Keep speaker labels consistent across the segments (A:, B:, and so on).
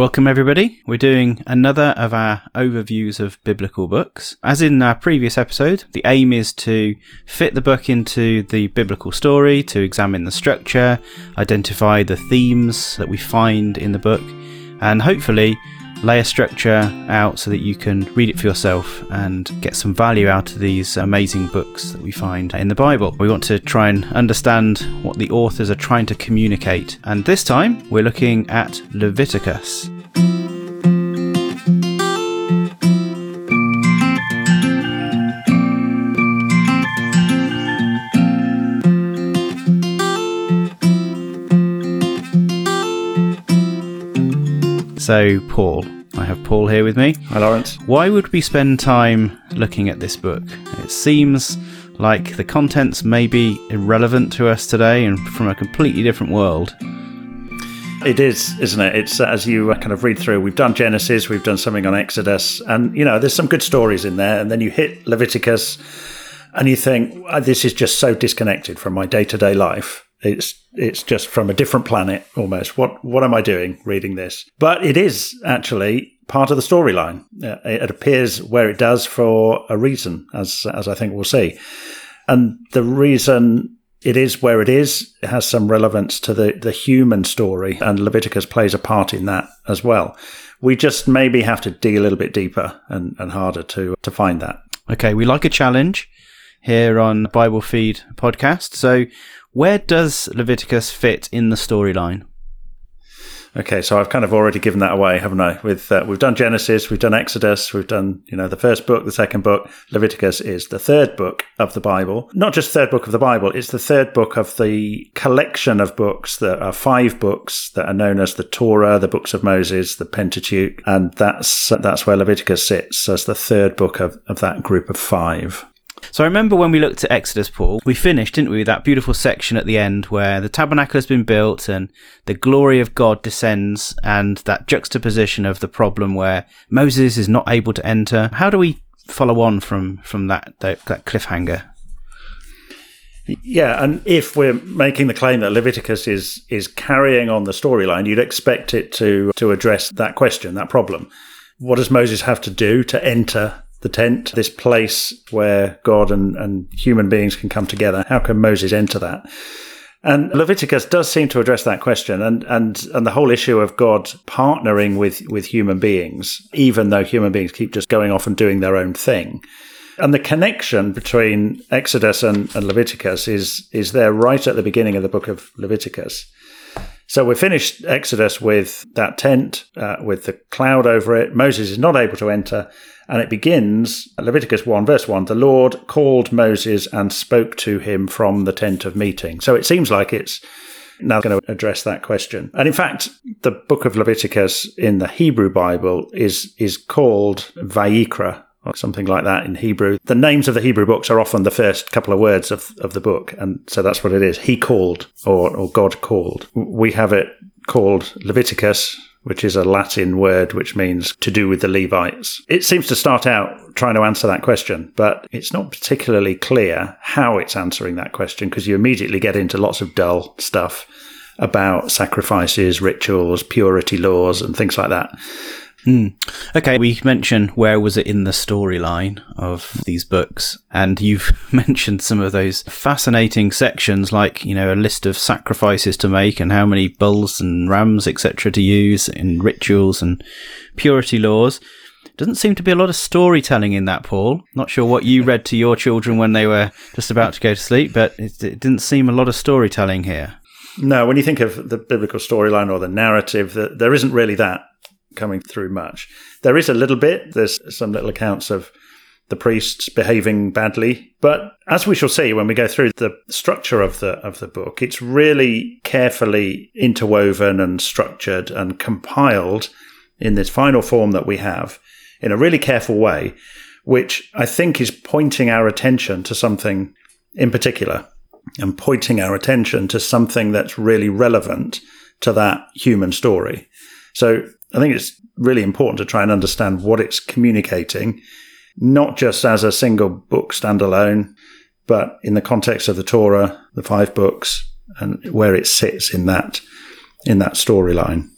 A: Welcome, everybody. We're doing another of our overviews of biblical books. As in our previous episode, the aim is to fit the book into the biblical story, to examine the structure, identify the themes that we find in the book, and hopefully lay a structure out so that you can read it for yourself and get some value out of these amazing books that we find in the Bible. We want to try and understand what the authors are trying to communicate. And this time we're looking at Leviticus. So, Paul, I have Paul here with me.
B: Hi, Lawrence.
A: Why would we spend time looking at this book? It seems like the contents may be irrelevant to us today and from a completely different world.
B: It is, isn't it? It's uh, as you uh, kind of read through. We've done Genesis, we've done something on Exodus, and you know, there's some good stories in there. And then you hit Leviticus, and you think, this is just so disconnected from my day to day life. It's it's just from a different planet almost. What what am I doing reading this? But it is actually part of the storyline. Uh, it appears where it does for a reason, as as I think we'll see. And the reason it is where it is it has some relevance to the the human story, and Leviticus plays a part in that as well. We just maybe have to dig a little bit deeper and, and harder to to find that.
A: Okay, we like a challenge here on Bible Feed podcast. So where does Leviticus fit in the storyline?
B: Okay, so I've kind of already given that away, haven't I? With uh, we've done Genesis, we've done Exodus, we've done you know the first book, the second book. Leviticus is the third book of the Bible. Not just third book of the Bible; it's the third book of the collection of books that are five books that are known as the Torah, the books of Moses, the Pentateuch, and that's that's where Leviticus sits as the third book of, of that group of five.
A: So I remember when we looked at Exodus, Paul, we finished, didn't we, with that beautiful section at the end where the tabernacle has been built and the glory of God descends and that juxtaposition of the problem where Moses is not able to enter. How do we follow on from, from that, that, that cliffhanger?
B: Yeah, and if we're making the claim that Leviticus is is carrying on the storyline, you'd expect it to to address that question, that problem. What does Moses have to do to enter the tent, this place where God and, and human beings can come together. How can Moses enter that? And Leviticus does seem to address that question and, and, and the whole issue of God partnering with, with human beings, even though human beings keep just going off and doing their own thing. And the connection between Exodus and, and Leviticus is, is there right at the beginning of the book of Leviticus. So we finished Exodus with that tent, uh, with the cloud over it. Moses is not able to enter. And it begins, Leviticus 1, verse 1 the Lord called Moses and spoke to him from the tent of meeting. So it seems like it's now going to address that question. And in fact, the book of Leviticus in the Hebrew Bible is, is called Vayikra, or something like that in Hebrew. The names of the Hebrew books are often the first couple of words of, of the book. And so that's what it is. He called or, or God called. We have it called Leviticus which is a Latin word which means to do with the Levites. It seems to start out trying to answer that question, but it's not particularly clear how it's answering that question because you immediately get into lots of dull stuff about sacrifices, rituals, purity laws, and things like that.
A: Mm. Okay, we mentioned where was it in the storyline of these books, and you've mentioned some of those fascinating sections, like you know a list of sacrifices to make and how many bulls and rams, etc., to use in rituals and purity laws. Doesn't seem to be a lot of storytelling in that, Paul. Not sure what you read to your children when they were just about to go to sleep, but it, it didn't seem a lot of storytelling here.
B: No, when you think of the biblical storyline or the narrative, there isn't really that coming through much. There is a little bit. There's some little accounts of the priests behaving badly, but as we shall see when we go through the structure of the of the book, it's really carefully interwoven and structured and compiled in this final form that we have in a really careful way, which I think is pointing our attention to something in particular and pointing our attention to something that's really relevant to that human story. So I think it's really important to try and understand what it's communicating, not just as a single book standalone, but in the context of the Torah, the five books, and where it sits in that in that storyline.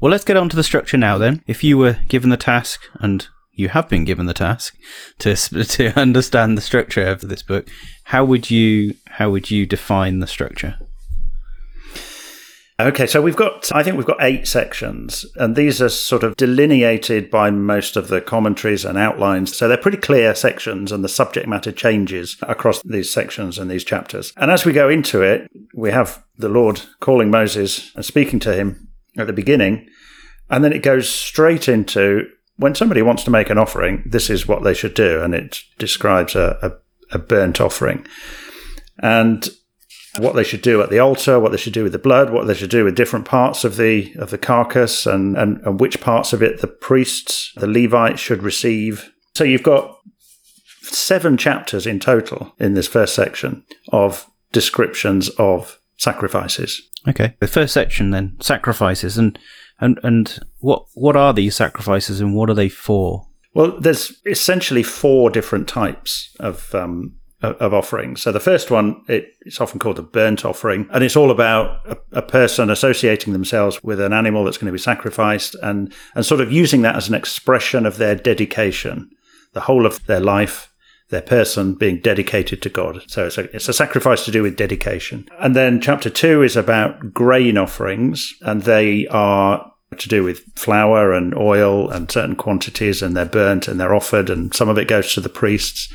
A: Well, let's get on to the structure now then. If you were given the task, and you have been given the task to to understand the structure of this book, how would you how would you define the structure?
B: Okay, so we've got, I think we've got eight sections, and these are sort of delineated by most of the commentaries and outlines. So they're pretty clear sections, and the subject matter changes across these sections and these chapters. And as we go into it, we have the Lord calling Moses and speaking to him at the beginning, and then it goes straight into when somebody wants to make an offering, this is what they should do, and it describes a, a, a burnt offering. And what they should do at the altar, what they should do with the blood, what they should do with different parts of the of the carcass, and, and, and which parts of it the priests, the Levites should receive. So you've got seven chapters in total in this first section of descriptions of sacrifices.
A: Okay, the first section then sacrifices, and and and what what are these sacrifices, and what are they for?
B: Well, there's essentially four different types of um, of offerings. So the first one, it, it's often called the burnt offering, and it's all about a, a, person associating themselves with an animal that's going to be sacrificed and, and sort of using that as an expression of their dedication, the whole of their life, their person being dedicated to God. So it's a, it's a sacrifice to do with dedication. And then chapter two is about grain offerings, and they are to do with flour and oil and certain quantities, and they're burnt and they're offered, and some of it goes to the priests.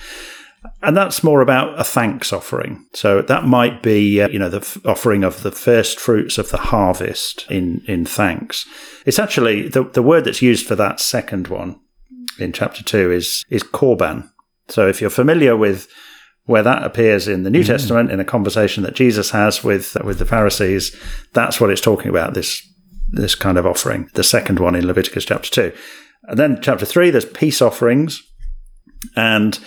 B: And that's more about a thanks offering. So that might be, uh, you know, the f- offering of the first fruits of the harvest in, in thanks. It's actually the, the word that's used for that second one in chapter two is, is korban. So if you're familiar with where that appears in the New mm. Testament in a conversation that Jesus has with, with the Pharisees, that's what it's talking about, this, this kind of offering. The second one in Leviticus chapter two. And then chapter three, there's peace offerings. And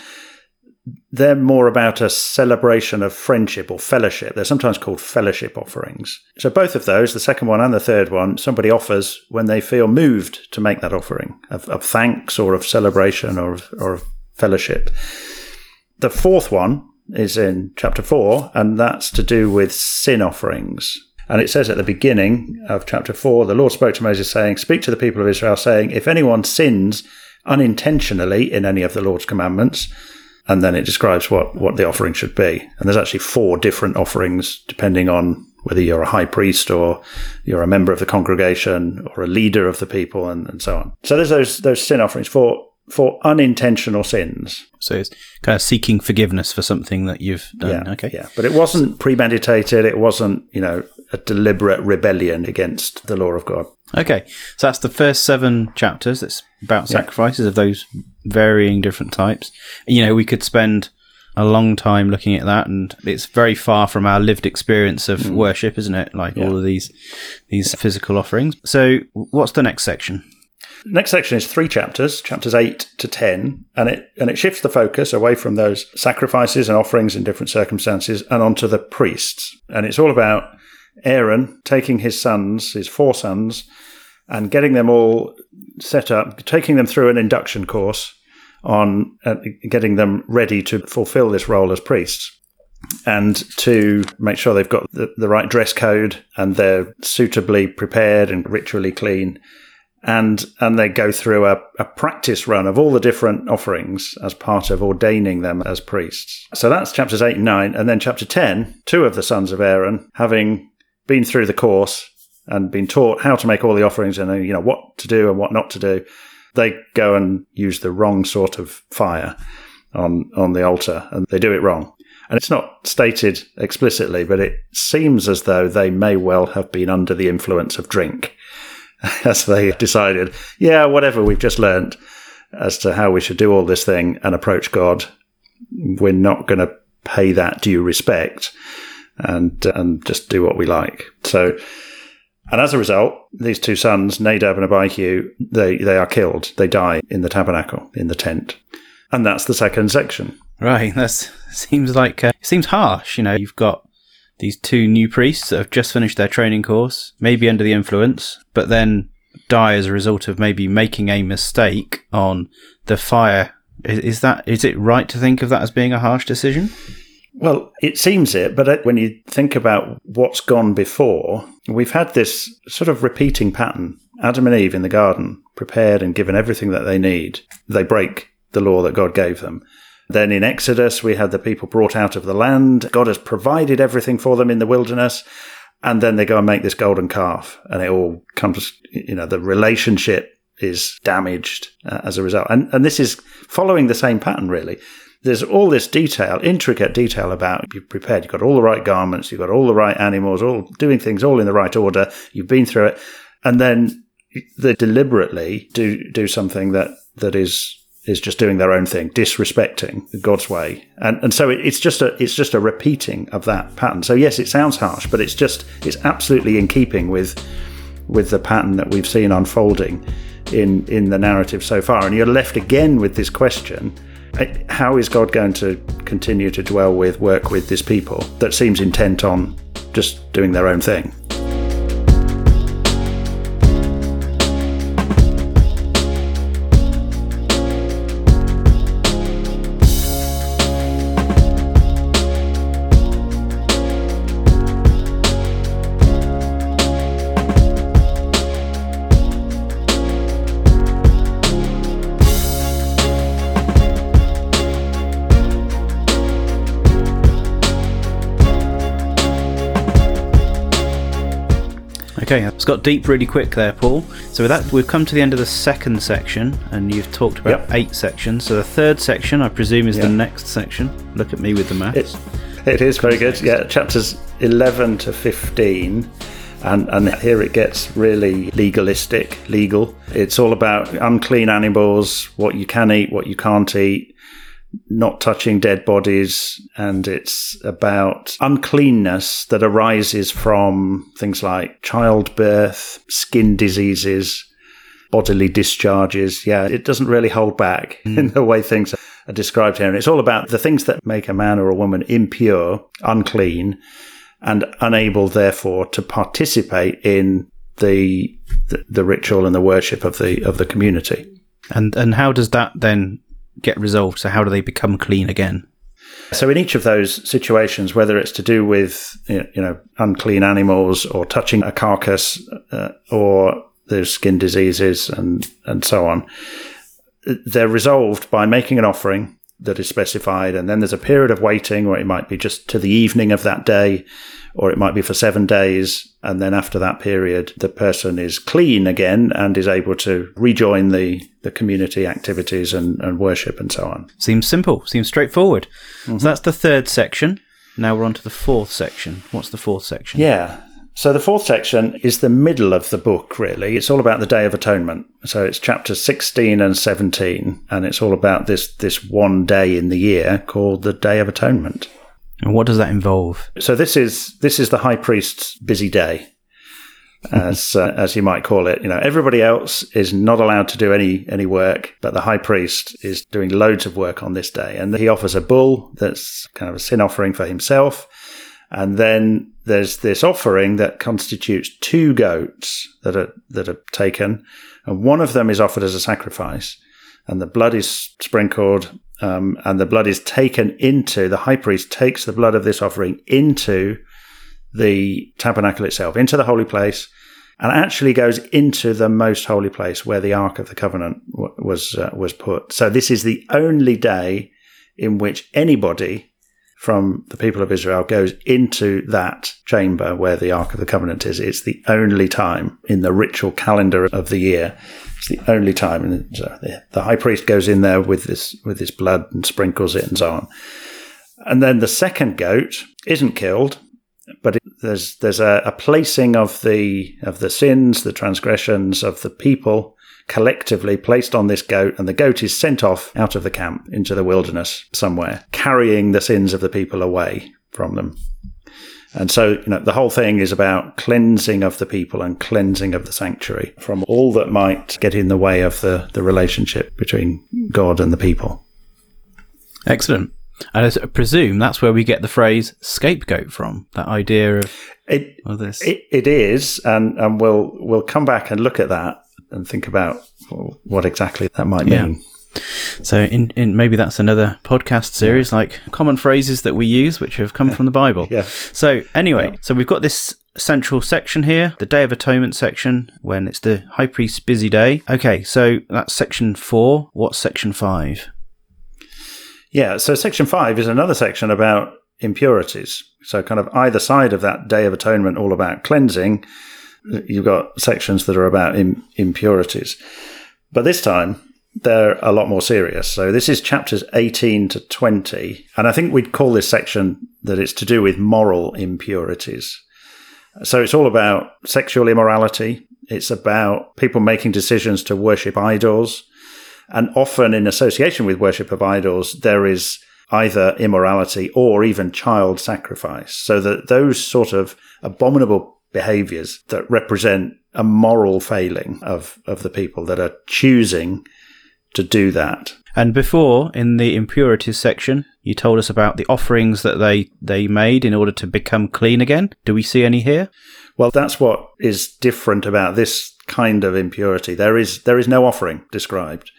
B: they're more about a celebration of friendship or fellowship. They're sometimes called fellowship offerings. So, both of those, the second one and the third one, somebody offers when they feel moved to make that offering of, of thanks or of celebration or of, or of fellowship. The fourth one is in chapter four, and that's to do with sin offerings. And it says at the beginning of chapter four, the Lord spoke to Moses, saying, Speak to the people of Israel, saying, If anyone sins unintentionally in any of the Lord's commandments, and then it describes what, what the offering should be. And there's actually four different offerings depending on whether you're a high priest or you're a member of the congregation or a leader of the people and, and so on. So there's those those sin offerings for for unintentional sins.
A: So it's kind of seeking forgiveness for something that you've done.
B: Yeah,
A: okay.
B: Yeah. But it wasn't premeditated, it wasn't, you know, a deliberate rebellion against the law of God.
A: Okay. So that's the first seven chapters. It's about sacrifices yeah. of those varying different types. You know, we could spend a long time looking at that and it's very far from our lived experience of mm. worship, isn't it? Like yeah. all of these these physical offerings. So what's the next section?
B: Next section is three chapters, chapters eight to ten, and it and it shifts the focus away from those sacrifices and offerings in different circumstances and onto the priests. And it's all about Aaron taking his sons, his four sons, and getting them all set up, taking them through an induction course on uh, getting them ready to fulfill this role as priests and to make sure they've got the, the right dress code and they're suitably prepared and ritually clean and and they go through a, a, practice run of all the different offerings as part of ordaining them as priests. So that's chapters eight and nine, and then chapter ten, two of the sons of Aaron, having been through the course and been taught how to make all the offerings and you know what to do and what not to do, they go and use the wrong sort of fire on on the altar, and they do it wrong. And it's not stated explicitly, but it seems as though they may well have been under the influence of drink as they decided, yeah, whatever we've just learned as to how we should do all this thing and approach God, we're not going to pay that due respect and and just do what we like. So, and as a result, these two sons, Nadab and Abihu, they they are killed. They die in the tabernacle in the tent, and that's the second section.
A: Right. That seems like uh, seems harsh. You know, you've got these two new priests that have just finished their training course, maybe under the influence, but then die as a result of maybe making a mistake on the fire. Is, is that is it right to think of that as being a harsh decision?
B: Well, it seems it, but when you think about what's gone before, we've had this sort of repeating pattern Adam and Eve in the garden, prepared and given everything that they need, they break the law that God gave them. Then in Exodus, we had the people brought out of the land. God has provided everything for them in the wilderness. And then they go and make this golden calf, and it all comes, you know, the relationship is damaged uh, as a result. And, and this is following the same pattern, really. There's all this detail, intricate detail about you've prepared, you've got all the right garments, you've got all the right animals, all doing things all in the right order, you've been through it. And then they deliberately do, do something that, that is is just doing their own thing, disrespecting God's way, and and so it's just a it's just a repeating of that pattern. So yes, it sounds harsh, but it's just it's absolutely in keeping with with the pattern that we've seen unfolding in in the narrative so far. And you're left again with this question: How is God going to continue to dwell with, work with this people that seems intent on just doing their own thing?
A: Okay, it's got deep really quick there, Paul. So with that, we've come to the end of the second section, and you've talked about
B: Yep.
A: eight sections. So the third section, I presume, is the next section. Look at me with the maths.
B: It's, it is very good. Yeah, chapters 11 to 15. And, and here it gets really legalistic, legal. It's all about unclean animals, what you can eat, what you can't eat, not touching dead bodies. And it's about uncleanness that arises from things like childbirth, skin diseases, bodily discharges. Yeah, it doesn't really hold back in hmm. the way things are described here. And it's all about the things that make a man or a woman impure, unclean, and unable, therefore, to participate in the, the the ritual and the worship of the of the community.
A: and and how does that then get resolved? So how do they become clean again?
B: So in each of those situations, whether it's to do with you know unclean animals or touching a carcass uh, or there's skin diseases and and so on, they're resolved by making an offering that is specified, and then there's a period of waiting, or it might be just to the evening of that day, or it might be for seven days, and then after that period, the person is clean again and is able to rejoin the the community activities and, and worship and so on.
A: Seems simple. Seems straightforward. So mm-hmm. that's the third section. Now we're on to the fourth section. What's the fourth section?
B: Yeah. So the fourth section is the middle of the book, really. It's all about the Day of Atonement. So it's chapters 16 and 17, and it's all about this, this one day in the year called the Day of Atonement.
A: And what does that involve?
B: So this is this is the high priest's busy day, as uh, as you might call it. You know, everybody else is not allowed to do any any work, but the high priest is doing loads of work on this day, and he offers a bull that's kind of a sin offering for himself, and then there's this offering that constitutes two goats that are that are taken, and one of them is offered as a sacrifice, and the blood is sprinkled, um, and the blood is taken into the high priest takes the blood of this offering into the tabernacle itself, into the holy place, and actually goes into the most holy place where the ark of the covenant w- was uh, was put. So this is the only day in which anybody from the people of Israel goes into that chamber where the ark of the covenant is. It's the only time in the ritual calendar of the year. It's the only time, and so the, the high priest goes in there with this with this blood and sprinkles it and so on. And then the second goat isn't killed, but it, there's there's a, a placing of the of the sins, the transgressions of the people collectively placed on this goat, and the goat is sent off out of the camp into the wilderness somewhere, carrying the sins of the people away from them. And so, you know, the whole thing is about cleansing of the people and cleansing of the sanctuary from all that might get in the way of the, the relationship between God and the people.
A: Excellent. And I presume that's where we get the phrase scapegoat from. That idea of,
B: It,
A: of this.
B: It, it is, and, and we'll we'll come back and look at that and think about what exactly that might
A: Yeah.
B: mean.
A: So, in, in maybe that's another podcast series, like common phrases that we use, which have come from the Bible.
B: Yeah.
A: So, anyway, so we've got this central section here, the Day of Atonement section, when it's the high priest's busy day. Okay, so that's section four. What's section five?
B: Yeah, so section five is another section about impurities. So, kind of either side of that Day of Atonement, all about cleansing, you've got sections that are about Im- impurities. But this time, they're a lot more serious. So, this is chapters 18 to 20. And I think we'd call this section that it's to do with moral impurities. So, it's all about sexual immorality, it's about people making decisions to worship idols. And often, in association with worship of idols, there is either immorality or even child sacrifice. So that those sort of abominable behaviors that represent a moral failing of, of the people that are choosing to do that.
A: And before, in the impurities section, you told us about the offerings that they, they made in order to become clean again. Do we see any here?
B: Well, that's what is different about this kind of impurity. There is there is no offering described.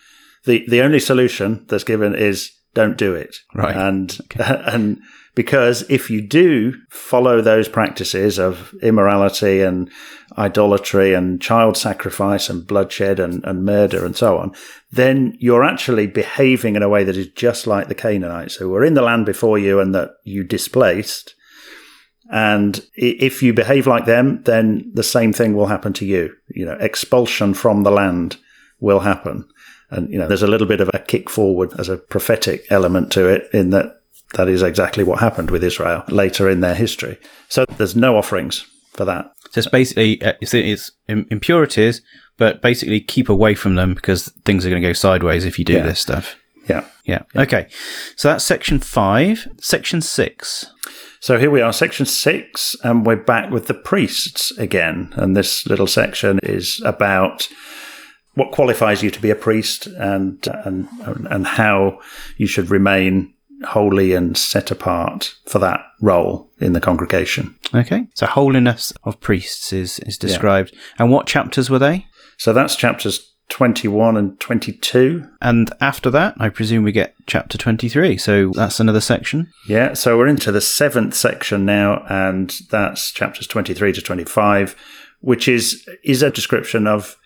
B: The the only solution that's given is don't do it.
A: Right.
B: And okay. and because if you do follow those practices of immorality and idolatry and child sacrifice and bloodshed and, and murder and so on, then you're actually behaving in a way that is just like the Canaanites who were in the land before you and that you displaced. And if you behave like them, then the same thing will happen to you. You know, expulsion from the land will happen. And, you know, there's a little bit of a kick forward as a prophetic element to it in that that is exactly what happened with Israel later in their history. So there's no offerings for that.
A: So it's basically uh, it's, it's impurities, but basically keep away from them because things are going to go sideways if you do
B: yeah.
A: this stuff.
B: Yeah.
A: yeah. Yeah. Okay. So that's section five. Section six.
B: So here we are, section six, and we're back with the priests again. And this little section is about what qualifies you to be a priest and and and how you should remain holy and set apart for that role in the congregation.
A: Okay. So holiness of priests is is described. Yeah. And what chapters were they?
B: So that's chapters 21 and 22.
A: And after that, I presume we get chapter 23. So that's another section.
B: Yeah, so we're into the seventh section now, and that's chapters 23 to 25, which is is a description of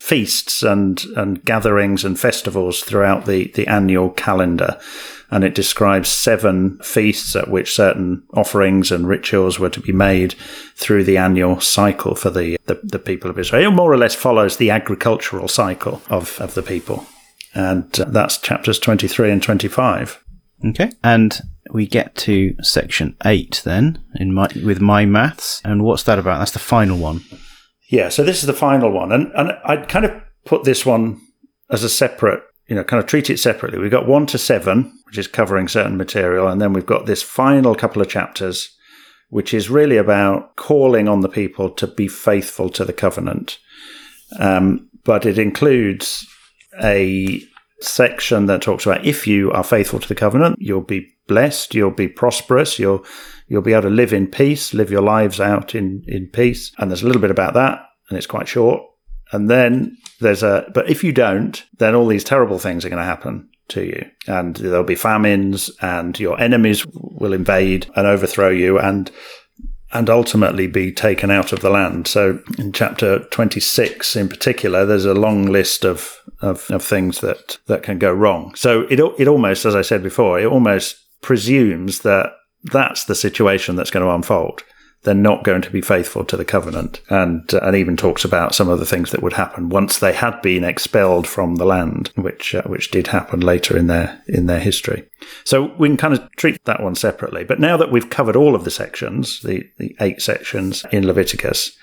B: feasts and, and gatherings and festivals throughout the, the annual calendar. And it describes seven feasts at which certain offerings and rituals were to be made through the annual cycle for the, the, the people of Israel. It more or less follows the agricultural cycle of, of the people. And uh, that's chapters 23 and 25.
A: Okay. And we get to section eight then in my, with my maths. And what's that about? That's the final one.
B: Yeah, so this is the final one, and and I'd kind of put this one as a separate, you know, kind of treat it separately. We've got one to seven, which is covering certain material, and then we've got this final couple of chapters, which is really about calling on the people to be faithful to the covenant. Um, but it includes a section that talks about if you are faithful to the covenant, you'll be blessed, you'll be prosperous, you'll you'll be able to live in peace, live your lives out in, in peace. And there's a little bit about that, and it's quite short. And then there's a, but if you don't, then all these terrible things are going to happen to you. And there'll be famines, and your enemies will invade and overthrow you, and and ultimately be taken out of the land. So in chapter 26 in particular, there's a long list of, of, of, things that, that can go wrong. So it, it almost, as I said before, it almost presumes that that's the situation that's going to unfold. They're not going to be faithful to the covenant, and uh, and even talks about some of the things that would happen once they had been expelled from the land, which uh, which did happen later in their in their history. So we can kind of treat that one separately. But now that we've covered all of the sections, the the eight sections in Leviticus,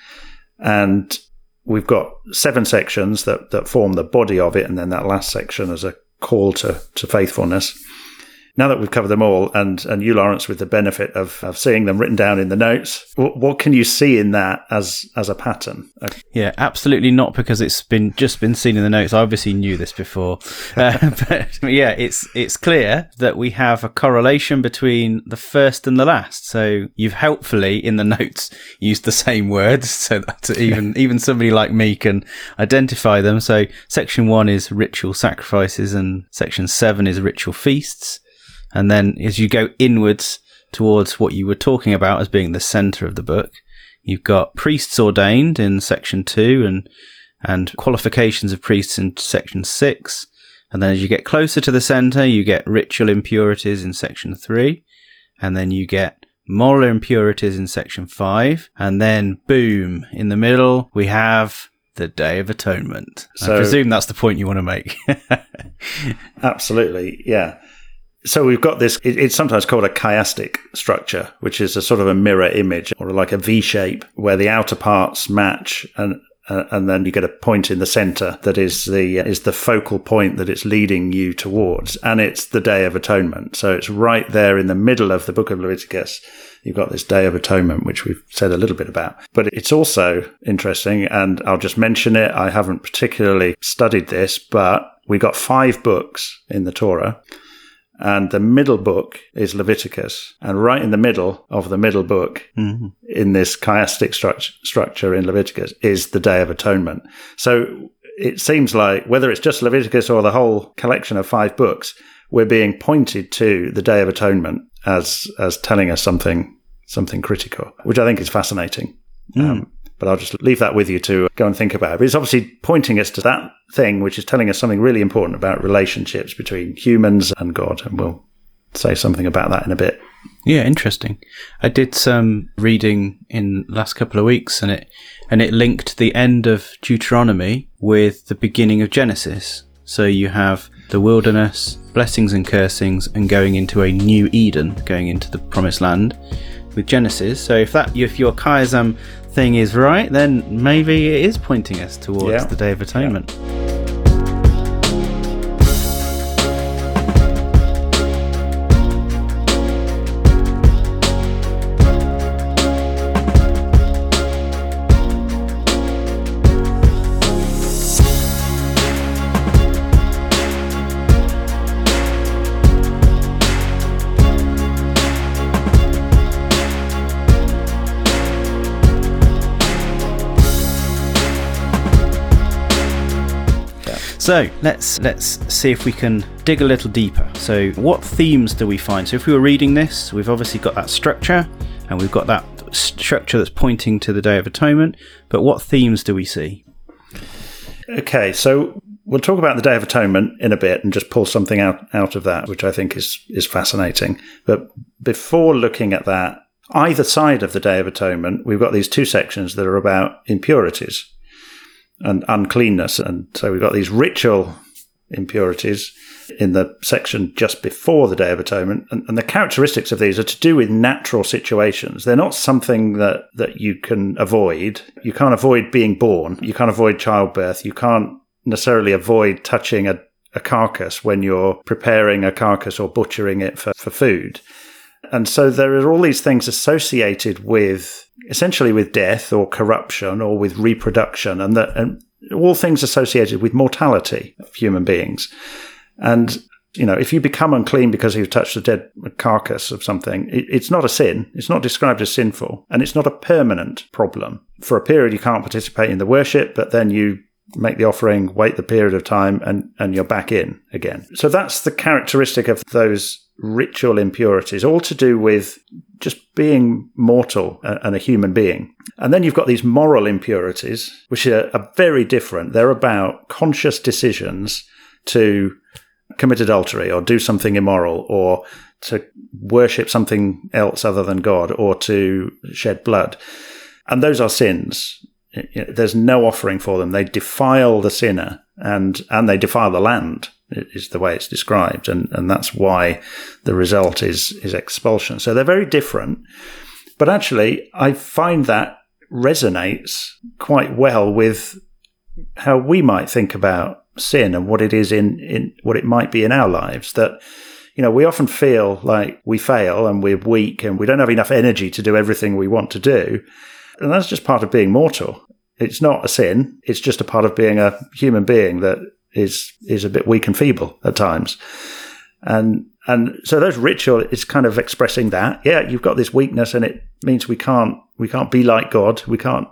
B: and we've got seven sections that that form the body of it, and then that last section as a call to to faithfulness now that we've covered them all, and and you, Lawrence, with the benefit of, of seeing them written down in the notes, what, what can you see in that as as a pattern?
A: Yeah, absolutely not because it's been just been seen in the notes. I obviously knew this before, uh, but yeah, it's it's clear that we have a correlation between the first and the last. So you've helpfully in the notes used the same words, so that even even somebody like me can identify them. So section one is ritual sacrifices, and section seven is ritual feasts. And then as you go inwards towards what you were talking about as being the center of the book, You've got priests ordained in section two and, and qualifications of priests in section six. And then as you get closer to the center, you get ritual impurities in section three. And then you get moral impurities in section five. And then boom, in the middle, we have the Day of Atonement. So, I presume that's the point you want to make.
B: absolutely, yeah. So we've got this, it's sometimes called a chiastic structure, which is a sort of a mirror image or like a V shape where the outer parts match and uh, and then you get a point in the center that is the is the focal point that it's leading you towards. And it's the day of atonement. So it's right there in the middle of the book of leviticus. You've got this day of atonement which we've said a little bit about. But it's also interesting and i'll just mention it i haven't particularly studied this but we got five books in the torah and the middle book is Leviticus. And right in the middle of the middle book, mm-hmm. in this chiastic structure, structure in Leviticus, is the Day of Atonement. So it seems like whether it's just Leviticus or the whole collection of five books, we're being pointed to the Day of Atonement as as telling us something something critical, which I think is fascinating. Mm. Um, but I'll just leave that with you to go and think about. But it's obviously pointing us to that thing, which is telling us something really important about relationships between humans and God. And we'll say something about that in a bit.
A: Yeah, interesting. I did some reading in the last couple of weeks and it and it linked the end of Deuteronomy with the beginning of Genesis. So you have the wilderness, blessings and cursings, and going into a new Eden, going into the promised land with Genesis. So if that if your chiasm thing is right, then maybe it is pointing us towards yeah. the Day of Atonement. Yeah. So let's let's see if we can dig a little deeper. So what themes do we find? So if we were reading this, we've obviously got that structure, and we've got that structure that's pointing to the Day of Atonement. But what themes do we see?
B: Okay, so we'll talk about the Day of Atonement in a bit and just pull something out, out of that, which I think is is fascinating. But before looking at that, either side of the Day of Atonement, we've got these two sections that are about impurities and uncleanness. And so we've got these ritual impurities in the section just before the Day of Atonement. And, and, the characteristics of these are to do with natural situations. They're not something that, that you can avoid. You can't avoid being born. You can't avoid childbirth. You can't necessarily avoid touching a, a carcass when you're preparing a carcass or butchering it for, for food. And so there are all these things associated with essentially with death or corruption or with reproduction and that and all things associated with mortality of human beings. And you know, if you become unclean because you've touched a dead carcass of something, it, it's not a sin. It's not described as sinful, and it's not a permanent problem. For a period, you can't participate in the worship, but then you make the offering, wait the period of time, and, and you're back in again. So that's the characteristic of those ritual impurities, all to do with just being mortal and a human being. And then you've got these moral impurities, which are, are very different. They're about conscious decisions to commit adultery or do something immoral or to worship something else other than God or to shed blood. And those are sins. There's no offering for them. They defile the sinner and, and they defile the land is the way it's described. And, and that's why the result is, is expulsion. So they're very different. But actually, I find that resonates quite well with how we might think about sin and what it is in, in what it might be in our lives that you know we often feel like we fail and we're weak and we don't have enough energy to do everything we want to do and that's just part of being mortal it's not a sin it's just a part of being a human being that is is a bit weak and feeble at times. And and so those ritual is kind of expressing that. Yeah, you've got this weakness and it means we can't we can't be like God. We can't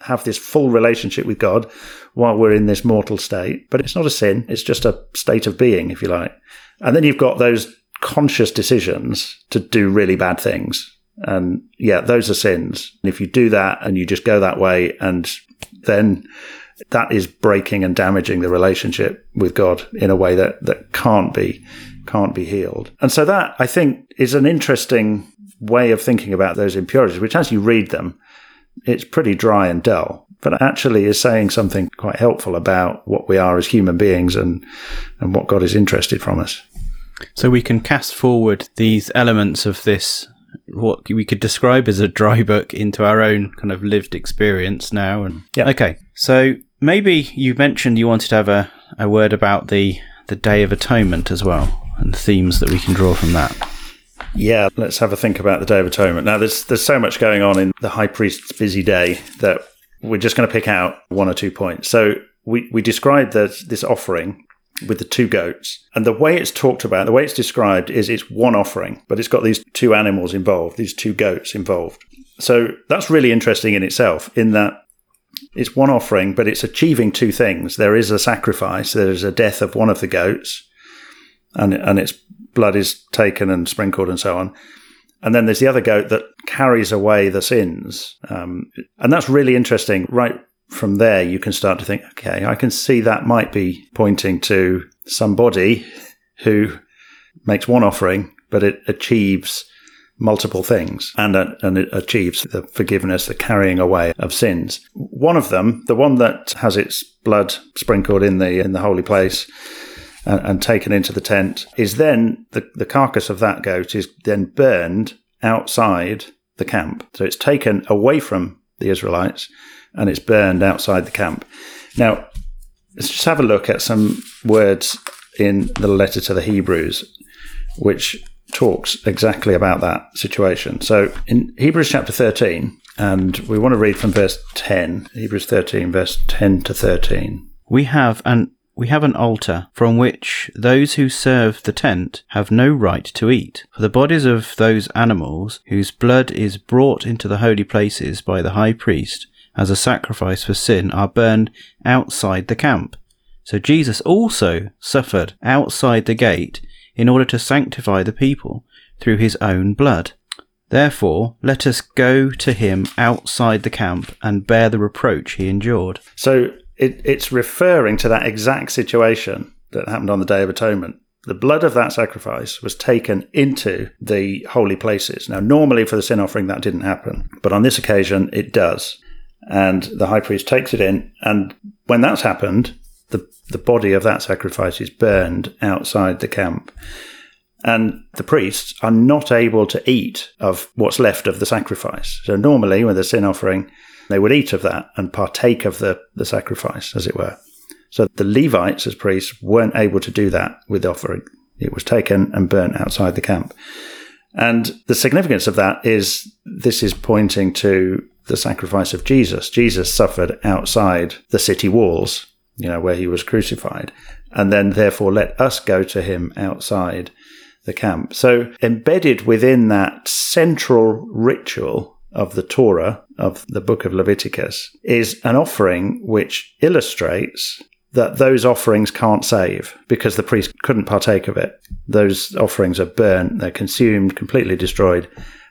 B: have this full relationship with God while we're in this mortal state. But it's not a sin, it's just a state of being, if you like. And then you've got those conscious decisions to do really bad things. And yeah, those are sins. And if you do that and you just go that way, and then that is breaking and damaging the relationship with God in a way that, that can't be can't be healed. And so that I think is an interesting way of thinking about those impurities, which as you read them, it's pretty dry and dull, but actually is saying something quite helpful about what we are as human beings and, and what God is interested from us.
A: So we can cast forward these elements of this, what we could describe as a dry book, into our own kind of lived experience now. And
B: yeah.
A: okay, so maybe you mentioned you wanted to have a, a word about the the Day of Atonement as well, and themes that we can draw from that.
B: Yeah, let's have a think about the Day of Atonement. Now, there's there's so much going on in the high priest's busy day that we're just going to pick out one or two points. So we we described that this offering with the two goats, and the way it's talked about, the way it's described is it's one offering, but it's got these two animals involved, these two goats involved. So that's really interesting in itself, in that it's one offering, but it's achieving two things. There is a sacrifice. There is a death of one of the goats, and and its blood is taken and sprinkled and so on. And then there's the other goat that carries away the sins, um, and that's really interesting. Right from there, you can start to think, okay, I can see that might be pointing to somebody who makes one offering, but it achieves multiple things and, uh, and it achieves the forgiveness, the carrying away of sins. One of them, the one that has its blood sprinkled in the, in the holy place, and, and, taken into the tent is then the, the carcass of that goat is then burned outside the camp. So it's taken away from the Israelites and it's burned outside the camp. Now, let's just have a look at some words in the letter to the Hebrews, which talks exactly about that situation. So in Hebrews chapter 13, and we want to read from verse 10, Hebrews 13, verse 10 to 13.
A: We have an we have an altar from which those who serve the tent have no right to eat. For the bodies of those animals whose blood is brought into the holy places by the high priest as a sacrifice for sin are burned outside the camp. So Jesus also suffered outside the gate in order to sanctify the people through his own blood. Therefore, let us go to him outside the camp and bear the reproach he endured.
B: So it, it's referring to that exact situation that happened on the Day of Atonement. The blood of that sacrifice was taken into the holy places. Now, normally for the sin offering, that didn't happen, but on this occasion, it does. And the high priest takes it in. And when that's happened, the, the body of that sacrifice is burned outside the camp. And the priests are not able to eat of what's left of the sacrifice. So normally, with a sin offering, they would eat of that and partake of the, the sacrifice, as it were. So the Levites, as priests, weren't able to do that with the offering. It was taken and burnt outside the camp. And the significance of that is this is pointing to the sacrifice of Jesus. Jesus suffered outside the city walls you know, where he was crucified, and then therefore let us go to him outside the camp. So embedded within that central ritual of the Torah, of the book of Leviticus, is an offering which illustrates that those offerings can't save because the priest couldn't partake of it. Those offerings are burnt, they're consumed, completely destroyed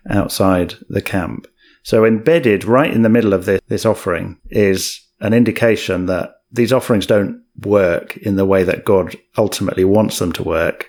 B: outside the camp. So embedded right in the middle of this, this offering is an indication that these offerings don't work in the way that God ultimately wants them to work,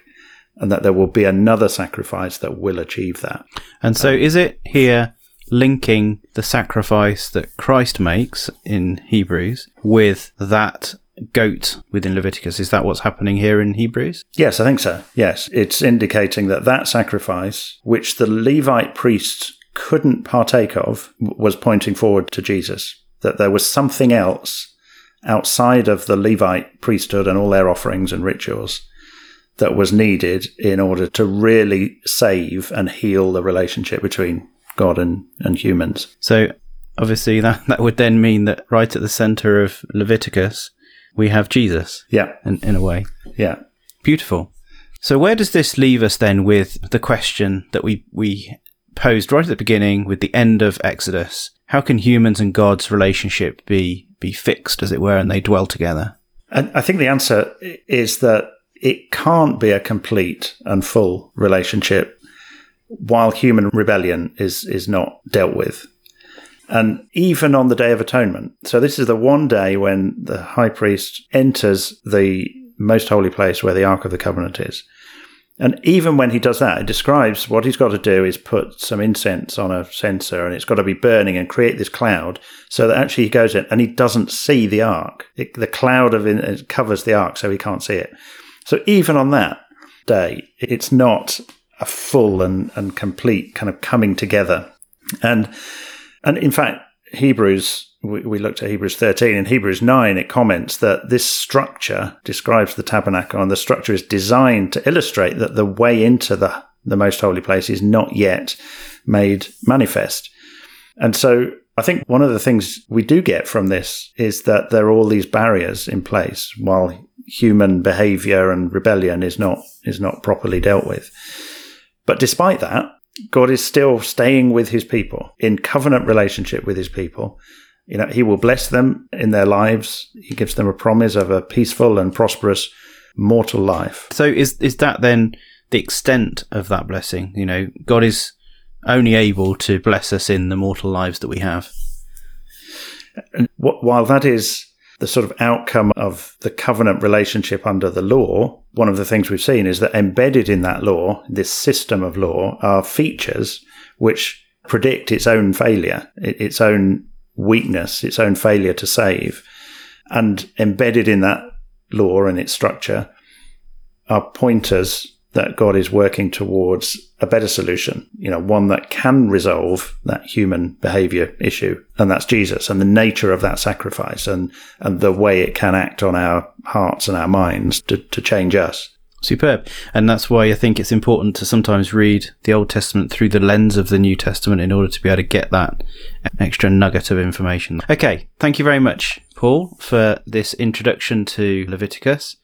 B: and that there will be another sacrifice that will achieve that.
A: And so, um, is it here linking the sacrifice that Christ makes in Hebrews with that goat within Leviticus? Is that what's happening here in Hebrews?
B: Yes, I think so. Yes, it's indicating that that sacrifice, which the Levite priests couldn't partake of, was pointing forward to Jesus. That there was something else outside of the Levite priesthood and all their offerings and rituals that was needed in order to really save and heal the relationship between God and, and humans.
A: So obviously that, that would then mean that right at the center of Leviticus we have Jesus.
B: Yeah.
A: In, in a way.
B: Yeah.
A: Beautiful. So where does this leave us then with the question that we, we posed right at the beginning with the end of Exodus? How can humans and God's relationship be be fixed, as it were, and they dwell together?
B: And I think the answer is that it can't be a complete and full relationship while human rebellion is is not dealt with. And even on the Day of Atonement, so this is the one day when the high priest enters the most holy place where the Ark of the Covenant is. And even when he does that, it describes what he's got to do is put some incense on a censer and it's got to be burning and create this cloud so that actually he goes in and he doesn't see the ark. It, the cloud of it covers the ark so he can't see it. So even on that day, it's not a full and, and complete kind of coming together. And, and in fact, Hebrews we, looked at Hebrews 13. In Hebrews 9, it comments that this structure describes the tabernacle, and the structure is designed to illustrate that the way into the, the most holy place is not yet made manifest. And so I think one of the things we do get from this is that there are all these barriers in place while human behavior and rebellion is not is not properly dealt with. But despite that, God is still staying with his people in covenant relationship with his people you know, he will bless them in their lives. He gives them a promise of a peaceful and prosperous mortal life.
A: So is is that then the extent of that blessing? You know, God is only able to bless us in the mortal lives that we have.
B: And while that is the sort of outcome of the covenant relationship under the law, one of the things we've seen is that embedded in that law, this system of law, are features which predict its own failure, its own weakness, its own failure to save. And embedded in that law and its structure are pointers that God is working towards a better solution, you know, one that can resolve that human behavior issue. And that's Jesus and the nature of that sacrifice and, and the way it can act on our hearts and our minds to, to change us.
A: Superb. And that's why I think it's important to sometimes read the Old Testament through the lens of the New Testament in order to be able to get that extra nugget of information. Okay. Thank you very much, Paul, for this introduction to Leviticus.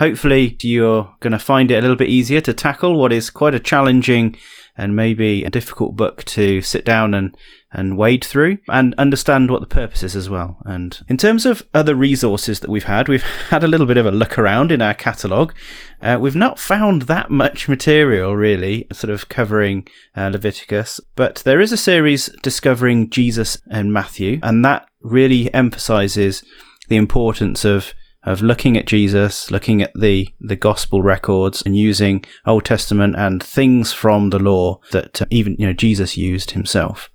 A: Hopefully, you're going to find it a little bit easier to tackle what is quite a challenging and maybe a difficult book to sit down and, and wade through and understand what the purpose is as well. And in terms of other resources that we've had, we've had a little bit of a look around in our catalogue. Uh, we've not found that much material really, sort of covering uh, Leviticus, but there is a series discovering Jesus and Matthew, and that really emphasizes the importance of of looking at Jesus, looking at the, the gospel records and using Old Testament and things from the law that uh, even, you know, Jesus used himself.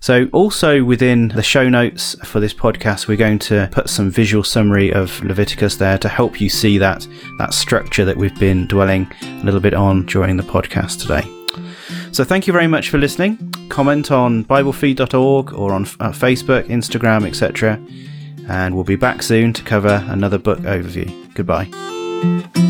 A: So also within the show notes for this podcast, we're going to put some visual summary of Leviticus there to help you see that, that structure that we've been dwelling a little bit on during the podcast today. So thank you very much for listening. Comment on biblefeed.org or on uh, Facebook, Instagram, etc and we'll be back soon to cover another book overview. Goodbye.